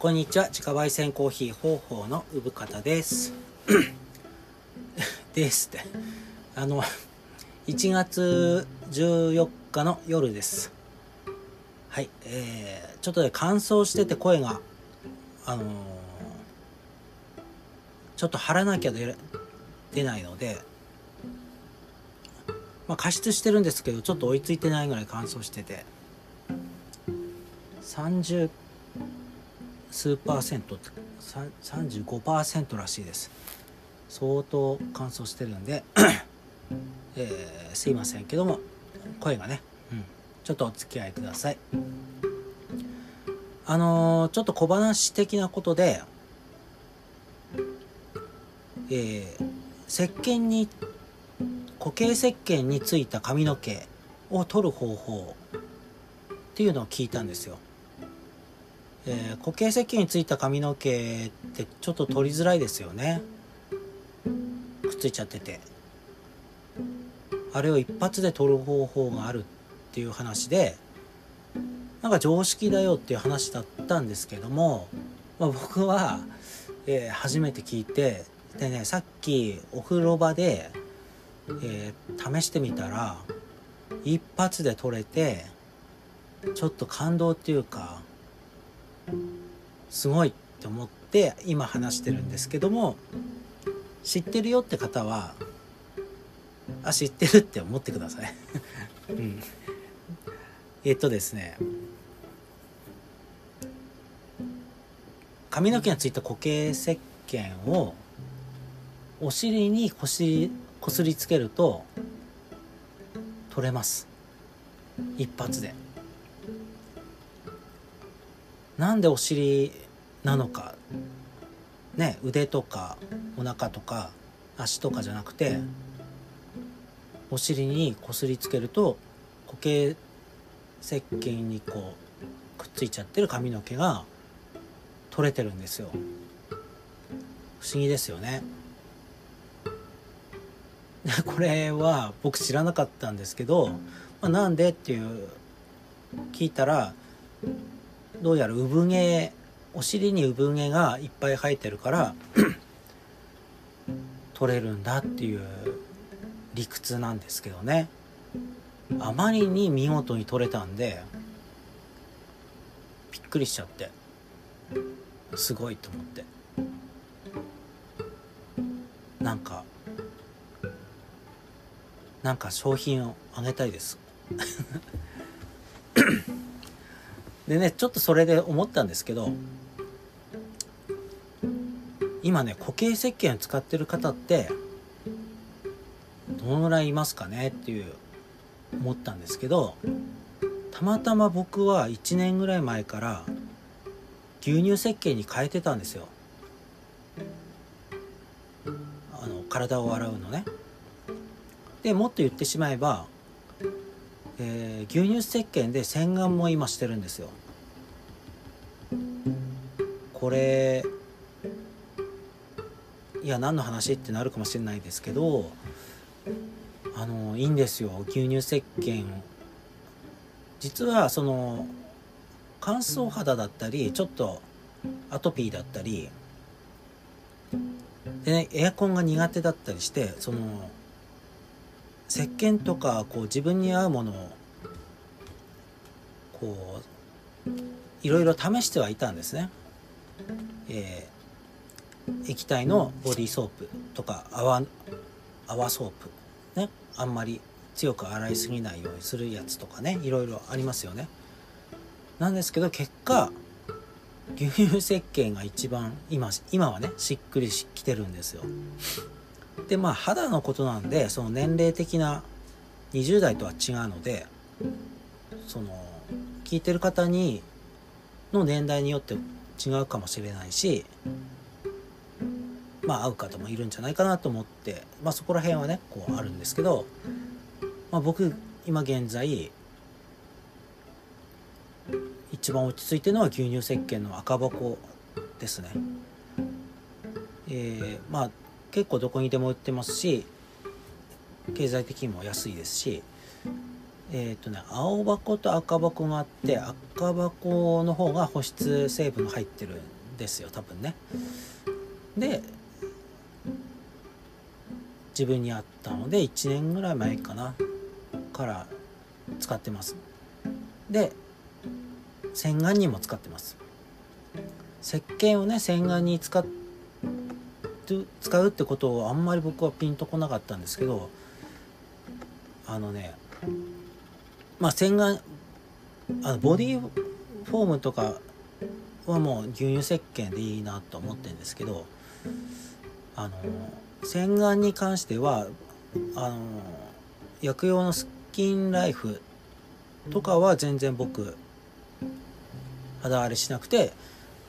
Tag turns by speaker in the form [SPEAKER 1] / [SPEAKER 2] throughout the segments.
[SPEAKER 1] こんにちは。自家焙煎コーヒー方法の産方です。ですって。あの1月14日の夜です。はい。えー、ちょっとね乾燥してて声があのー、ちょっと張らなきゃ出出ないのでまあ加湿してるんですけどちょっと追いついてないぐらい乾燥してて。30数パーセント35%らしいです。相当乾燥してるんで、えー、すいませんけども声がね、うん、ちょっとお付き合いください。あのー、ちょっと小話的なことでえー、石鹸に固形石鹸についた髪の毛を取る方法っていうのを聞いたんですよ。えー、固形石鹸についた髪の毛ってちょっと取りづらいですよね。くっついちゃってて。あれを一発で取る方法があるっていう話でなんか常識だよっていう話だったんですけども、まあ、僕は、えー、初めて聞いてでねさっきお風呂場で、えー、試してみたら一発で取れてちょっと感動っていうかすごいって思って今話してるんですけども知ってるよって方はあ知ってるって思ってください、うん、えっとですね髪の毛についた固形石鹸をお尻にこしこすりつけると取れます。一発で。なんでお尻なのかね腕とかお腹とか足とかじゃなくてお尻にこすりつけると固形石鹸にこうくっついちゃってる髪の毛が取れてるんですよ。不思議ですよね。これは僕知らなかったんですけど、まあ、なんでっていう聞いたらどうやら産毛お尻に産毛がいっぱい生えてるから 取れるんだっていう理屈なんですけどね。あまりに見事に取れたんでびっくりしちゃって。すごいと思って。なんかなんか商品をあげたいです でねちょっとそれで思ったんですけど今ね固形石鹸を使ってる方ってどのぐらいいますかねっていう思ったんですけどたまたま僕は1年ぐらい前から牛乳石鹸に変えてたんですよ。あの体を洗うのね。でもっと言ってしまえばえー、牛乳石鹸で洗顔も今してるんですよ。これいや何の話ってなるかもしれないですけどあのいいんですよ。牛乳石鹸。実はその乾燥肌だったりちょっとアトピーだったりでねエアコンが苦手だったりしてその石鹸とかこう自分に合うものをこういろいろ試してはいたんですね。えー、液体のボディーソープとか泡泡ソープねあんまり強く洗いすぎないようにするやつとかねいろいろありますよね。なんですけど結果牛乳石鹸が一番今今はねしっくりしきてるんですよ。でまあ肌のことなんでその年齢的な20代とは違うのでその聞いてる方にの年代によって違うかもしれないしまあ合う方もいるんじゃないかなと思ってまあそこら辺はねこうあるんですけど、まあ、僕今現在一番落ち着いてるのは牛乳石鹸の赤箱ですね。えー、まあ結構どこにでも売ってますし経済的にも安いですしえっ、とね青箱と赤箱があって赤箱の方が保湿成分が入ってるんですよ多分ね。で自分にあったので1年ぐらい前かなから使ってます。で洗顔にも使ってます。石鹸をね洗顔に使っ使うってことをあんまり僕はピンとこなかったんですけどあのねまあ洗顔あのボディフォームとかはもう牛乳石鹸でいいなと思ってるんですけどあの洗顔に関してはあの薬用のスキンライフとかは全然僕肌荒れしなくて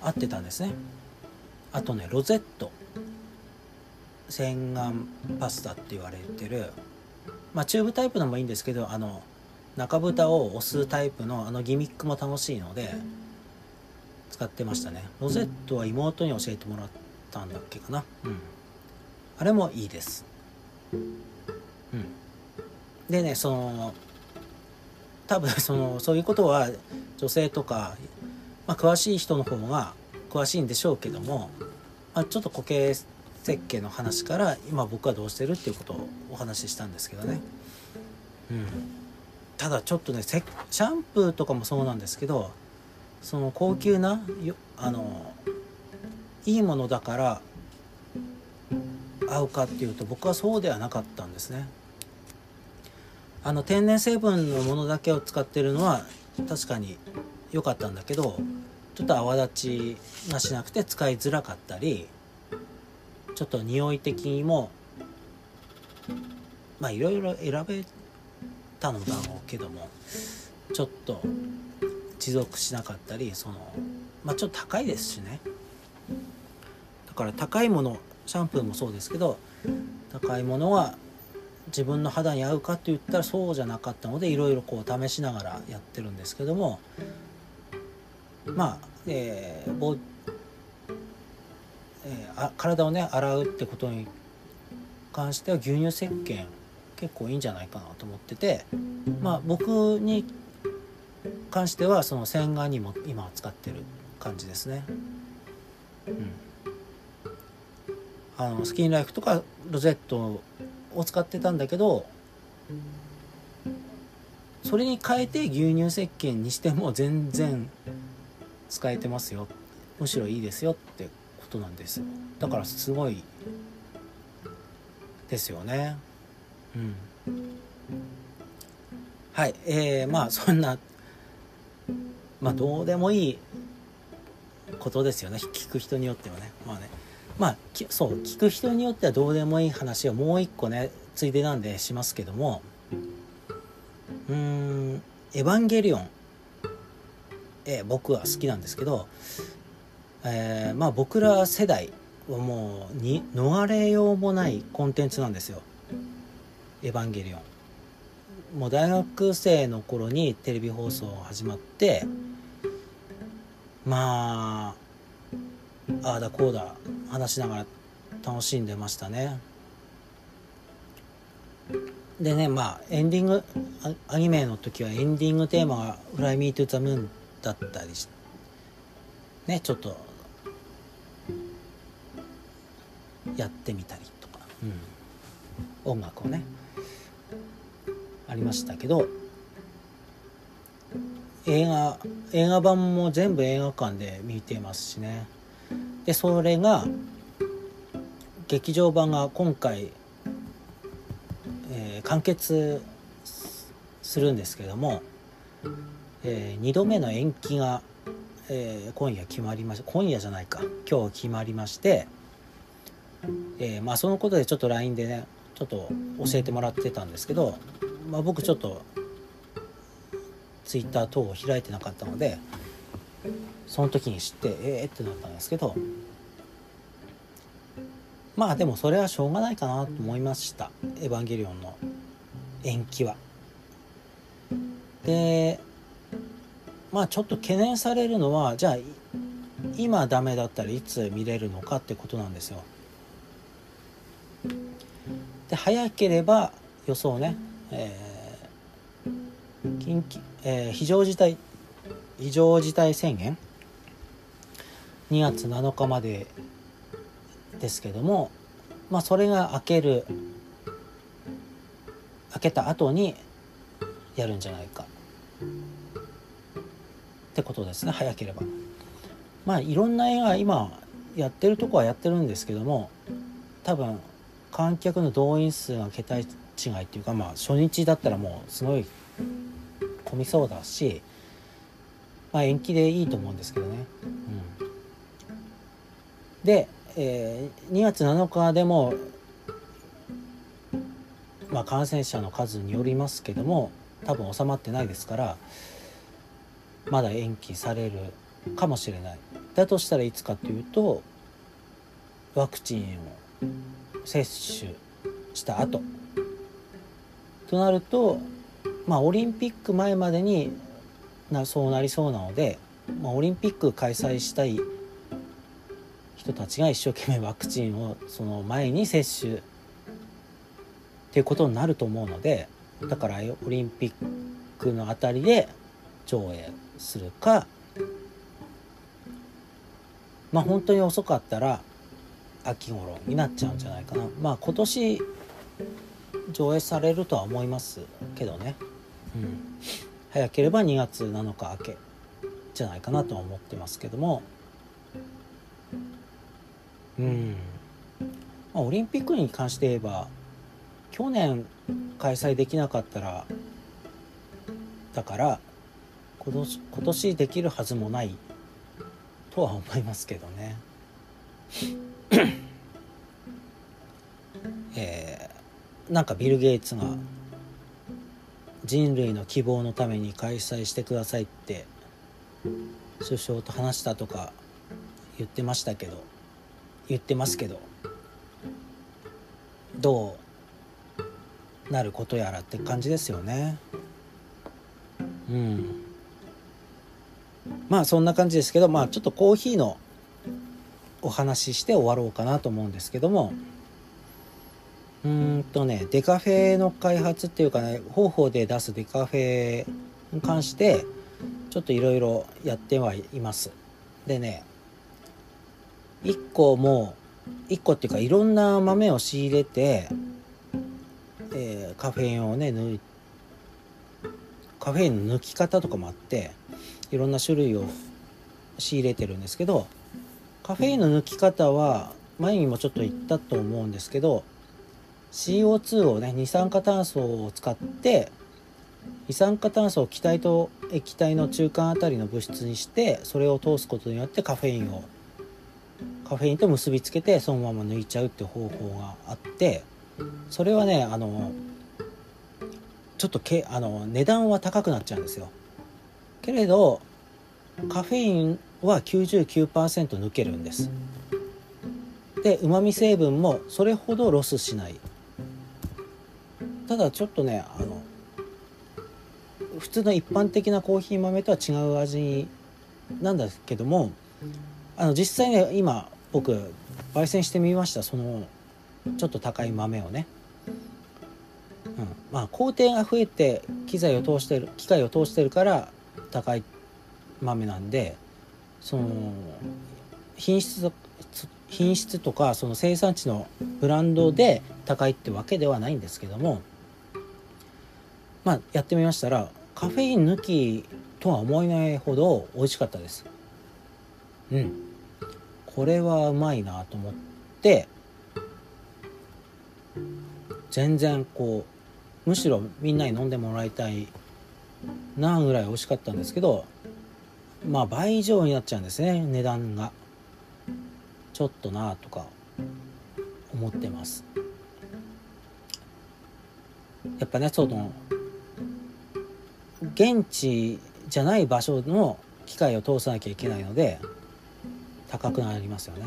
[SPEAKER 1] 合ってたんですね。あとねロゼット。洗顔パスタって言われてる。まあチューブタイプのもいいんですけどあの中蓋を押すタイプのあのギミックも楽しいので使ってましたね。ロゼットは妹に教えてもらったんだっけかな。うん。あれもいいです。うん。でねその多分そのそういうことは女性とか、まあ、詳しい人の方が詳しいんでしょうけども、まあ、ちょっと固形設計の話から今僕はどうしてるっていうことをお話ししたんですけどね、うん、ただちょっとねシャンプーとかもそうなんですけどその高級なあのいいものだから合うかっていうと僕はそうではなかったんですね。あの天然成分のものだけを使ってるのは確かに良かったんだけどちょっと泡立ちがしなくて使いづらかったりちょっと匂い的にもまあいろいろ選べたのだろうけどもちょっと持続しなかったりそのまあちょっと高いですしね。だから高いものシャンプーもそうですけど高いものは自分の肌に合うかって言ったらそうじゃなかったのでいろいろこう試しながらやってるんですけどもまあ、えー、あ体をね洗うってことに関しては牛乳石鹸結構いいんじゃないかなと思っててまあ僕に関してはその洗顔にも今使ってる感じですね。うんあのスキンライフとかロゼットを使ってたんだけどそれに変えて牛乳石鹸にしても全然使えてますよむしろいいですよってことなんです。だからすごいですよね。うん。はい。えー、まあそんなまあどうでもいいことですよね。聞く人によってはね。まあね。まあそう。聞く人によってはどうでもいい話をもう一個ねついでなんでしますけども。うーん「エヴァンゲリオン」えー、僕は好きなんですけど、えー、まあ僕ら世代はもうに逃れようもないコンテンツなんですよ「エヴァンゲリオン」もう大学生の頃にテレビ放送始まってまあああだこうだ話しながら楽しんでましたね。でねまあエンディングアニメの時はエンディングテーマが「Fly Me to the Moon」だったりしてねちょっとやってみたりとか、うん、音楽をねありましたけど映画映画版も全部映画館で見てますしね。でそれが劇場版が今回、えー、完結するんですけども、えー、2度目の延期が、えー、今夜決まりました今夜じゃないか今日決まりまして、えー、まあ、そのことでちょっと LINE でねちょっと教えてもらってたんですけど、まあ、僕ちょっと Twitter 等を開いてなかったのでその時に知ってええー、ってなったんですけどまあでもそれはしょうがないかなと思いました「エヴァンゲリオン」の延期は。でまあちょっと懸念されるのはじゃあ今ダメだったらいつ見れるのかってことなんですよ。で早ければ予想ね、えー、緊急、えー、非常事態非常事態宣言2月7日までですけどもまあそれが明ける明けた後にやるんじゃないか。ってことですね早ければ。まあいろんな映画今やってるとこはやってるんですけども多分観客の動員数が桁違いっていうかまあ初日だったらもうすごい混みそうだしまあ延期でいいと思うんですけどね、うん、で、えー、2月7日でもまあ感染者の数によりますけども多分収まってないですからまだ延期されるかもしれない。だとしたらいつかというとワクチンを接種した後。となるとまあオリンピック前までになそうなりそうなので、まあ、オリンピック開催したい人たちが一生懸命ワクチンをその前に接種っていうことになると思うのでだからオリンピックのあたりで上映するかまあ本当に遅かったら秋頃になっちゃうんじゃないかな。まあ今年上映されるとは思いますけどね、うん、早ければ2月7日明けじゃないかなとは思ってますけども。うん、まあ、オリンピックに関して言えば去年開催できなかったらだから今年今年できるはずもないとは思いますけどね。えー、なんかビル・ゲイツが人類の希望のために開催してくださいって首相と話したとか言ってましたけど言ってますけどどうなることやらって感じですよね。うん。まあそんな感じですけどまあちょっとコーヒーのお話しして終わろうかなと思うんですけども。うんとねデカフェの開発っていうかね方法で出すデカフェに関してちょっといろいろやってはいます。でね1個も1個っていうかいろんな豆を仕入れて、えー、カフェインをね抜いカフェインの抜き方とかもあっていろんな種類を仕入れてるんですけどカフェインの抜き方は前にもちょっと言ったと思うんですけど CO2 をね二酸化炭素を使って二酸化炭素を気体と液体の中間あたりの物質にしてそれを通すことによってカフェインをカフェインと結びつけてそのまま抜いちゃうっていう方法があってそれはねあのちょっとけあの値段は高くなっちゃうんですよ。けれどカフェインは99%抜けるんです。でうまみ成分もそれほどロスしない。ただちょっとねあの普通の一般的なコーヒー豆とは違う味なんだけどもあの実際ね今僕焙煎してみましたそのちょっと高い豆をね、うん、まあ工程が増えて機材を通してる機械を通してるから高い豆なんでその品質品質とかその生産地のブランドで高いってわけではないんですけどもまあやってみましたらカフェイン抜きとは思えないほど美味しかったです。うん。これはうまいなと思って全然こうむしろみんなに飲んでもらいたいなぐらい美味しかったんですけどまあ倍以上になっちゃうんですね値段が。ちょっとなあとか思ってます。やっぱねその現地じゃない場所の機械を通さなきゃいけないので高くなりますよね。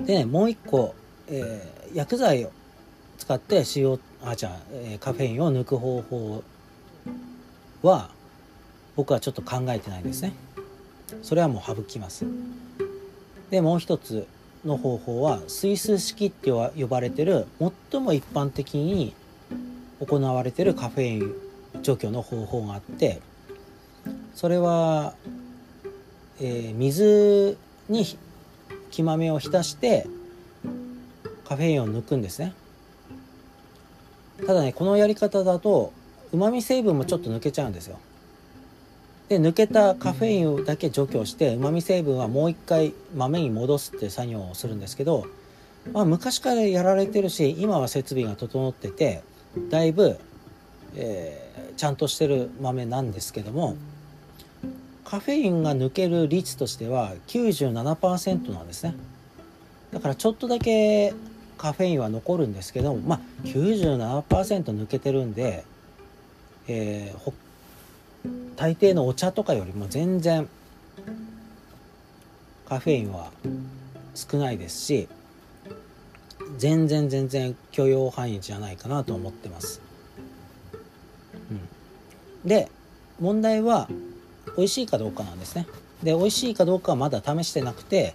[SPEAKER 1] でねもう一個、えー、薬剤を使って塩あじゃあ、えー、カフェインを抜く方法は僕はちょっと考えてないですね。それはもう省きます。でもう一つの方法はスイス式って呼ばれてる最も一般的に行われてるカフェイン除去の方法があってそれは、えー、水に木豆を浸してカフェインを抜くんですね。ただねこのやり方だとうまみ成分もちょっと抜けちゃうんですよ。で抜けたカフェインだけ除去してうまみ成分はもう一回豆に戻すっていう作業をするんですけど、まあ、昔からやられてるし今は設備が整っててだいぶ、えー、ちゃんとしてる豆なんですけどもカフェインが抜ける率としては97%なんですね。だからちょっとだけカフェインは残るんですけどもまあ97%抜けてるんで、えー、大抵のお茶とかよりも全然カフェインは少ないですし全然全然許容範囲じゃないかなと思ってます。うん、で問題は美味しいかどうかなんですね。で美味しいかどうかはまだ試してなくて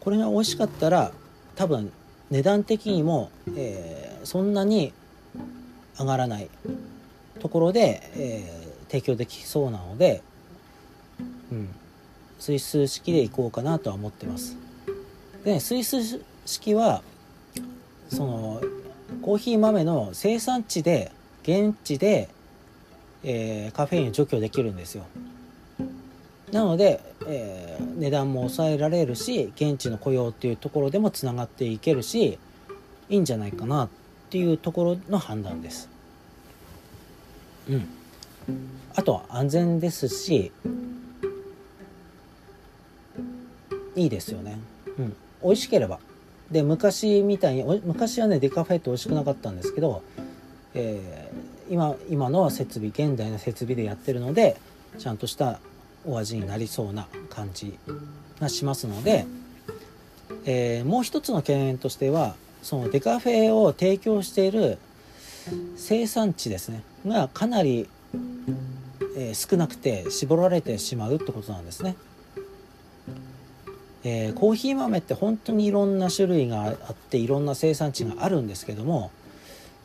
[SPEAKER 1] これが美味しかったら多分値段的にも、えー、そんなに上がらないところで、えー、提供できそうなので、うん、スイス式でいこうかなとは思ってます。で、ね、スイス式はそのコーヒー豆の生産地で現地で、えー、カフェインを除去できるんですよ。なので、えー、値段も抑えられるし現地の雇用っていうところでもつながっていけるしいいんじゃないかなっていうところの判断です。うん、あとは安全ですしいいですよね。うん、美味しければ。で昔みたいに昔はねデカフェって美味しくなかったんですけど、えー、今今の設備現代の設備でやってるのでちゃんとしたお味になりそうな感じがしますので、えー、もう一つの懸念としてはそのデカフェを提供している生産地ですね。がかなり、えー、少なくて絞られてしまうってことなんですね。えー、コーヒー豆って本当にいろんな種類があっていろんな生産地があるんですけども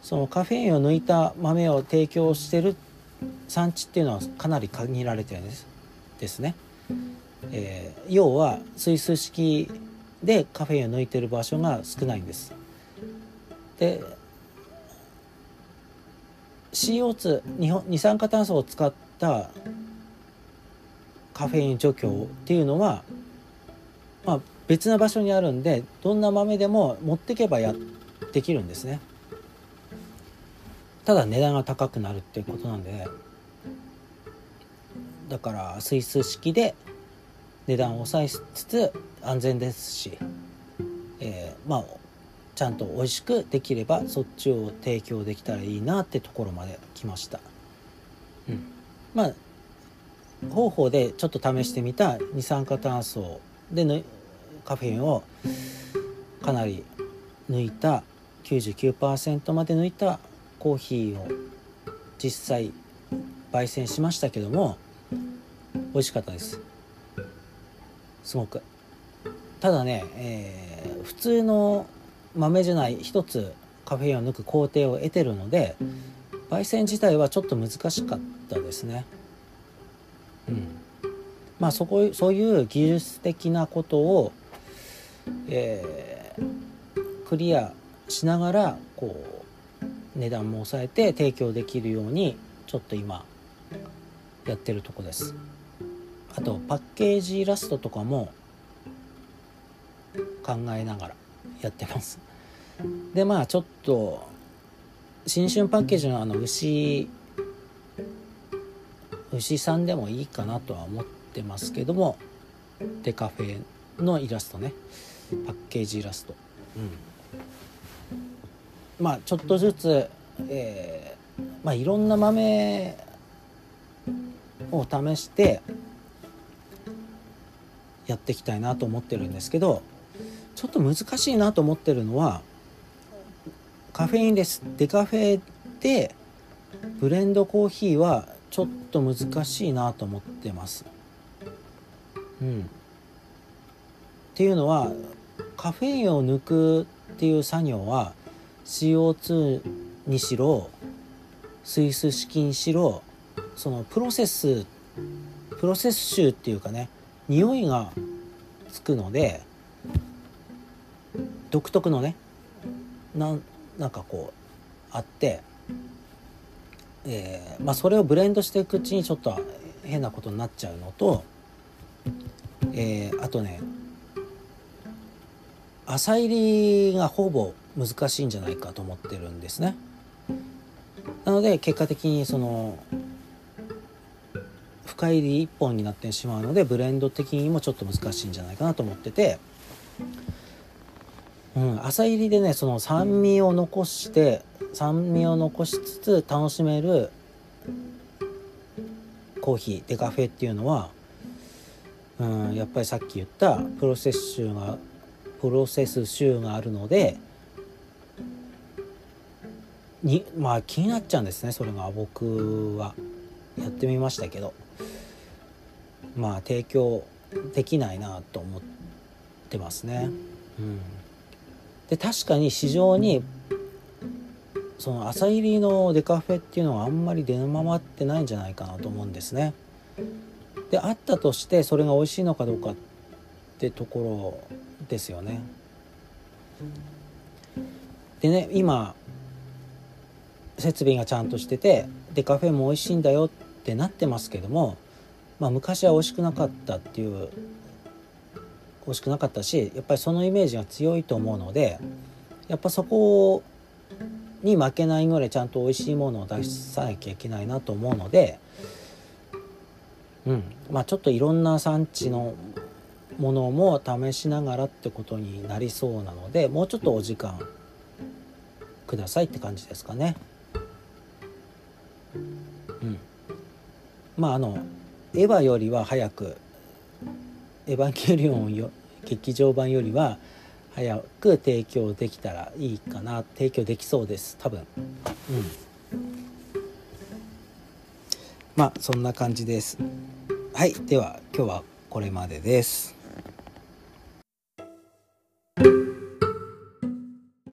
[SPEAKER 1] そのカフェインを抜いた豆を提供してる産地っていうのはかなり限られてるんです。ですね、えー、要はスイス式でカフェインを抜いてる場所が少ないんです。で CO2 二酸化炭素を使ったカフェイン除去っていうのは、まあ、別な場所にあるんでどんな豆でも持ってけばやできるんですねただ値段が高くなるっていうことなんでだからスイス式で値段を抑えつつ安全ですし、えー、まあちゃんと美味しくできればそっちを提供できたらいいなってところまで来ました。うん、まあ方法でちょっと試してみた二酸化炭素でカフェインをかなり抜いた99%まで抜いたコーヒーを実際焙煎しましたけども美味しかったです。すごく。ただね、えー、普通の豆じゃない一つカフェインを抜く工程を得てるので焙煎自体はちょっと難しかったですね。うん。まあそこそういう技術的なことを、えー、クリアしながらこう値段も抑えて提供できるようにちょっと今やってるとこです。あとパッケージイラストとかも考えながらやってます。でまあちょっと新春パッケージのあの牛牛さんでもいいかなとは思ってますけどもデカフェのイラストね。パッケージイラスト。うん。まあちょっとずつえー、まあいろんな豆を試してやっていきたいなと思ってるんですけどちょっと難しいなと思ってるのはカフェインですデカフェでブレンドコーヒーはちょっと難しいなと思ってます。うん、っていうのはカフェインを抜くっていう作業は CO2 にしろスイス式にしろそのプロセスプロセス臭っていうかね匂いがつくので独特のねなんなんかこうあって、えーまあ、それをブレンドしていくうちにちょっと変なことになっちゃうのと、えー、あとね浅入りがほぼ難しいんじゃないかと思ってるんですね。なので結果的にその深入り1本になってしまうのでブレンド的にもちょっと難しいんじゃないかなと思ってて、うん、浅入りでねその酸味を残して酸味を残しつつ楽しめるコーヒーデカフェっていうのは、うん、やっぱりさっき言ったプロセス臭がプロセス臭があるのでにまあ気になっちゃうんですねそれが。僕は。やってみましたけど。まあ提供できないなと思ってますね。うん、で確かに市場にその朝入りのデカフェっていうのはあんまり出回ってないんじゃないかなと思うんですね。であったとしてそれが美味しいのかどうかってところですよね。でね今設備がちゃんとしててデカフェも美味しいんだよってなってますけども、まあ、昔は美味しくなかったっていう美味しくなかったしやっぱりそのイメージが強いと思うのでやっぱそこに負けないぐらいちゃんと美味しいものを出さなきゃいけないなと思うので、うんまあ、ちょっといろんな産地のものも試しながらってことになりそうなのでもうちょっとお時間くださいって感じですかね。うん、まああのエヴァよりは早くエヴァンゲリオンよ劇場版よりは早く提供できたらいいかな。提供できそうです多分。うん。まあそんな感じです。はいでは今日はこれまでです。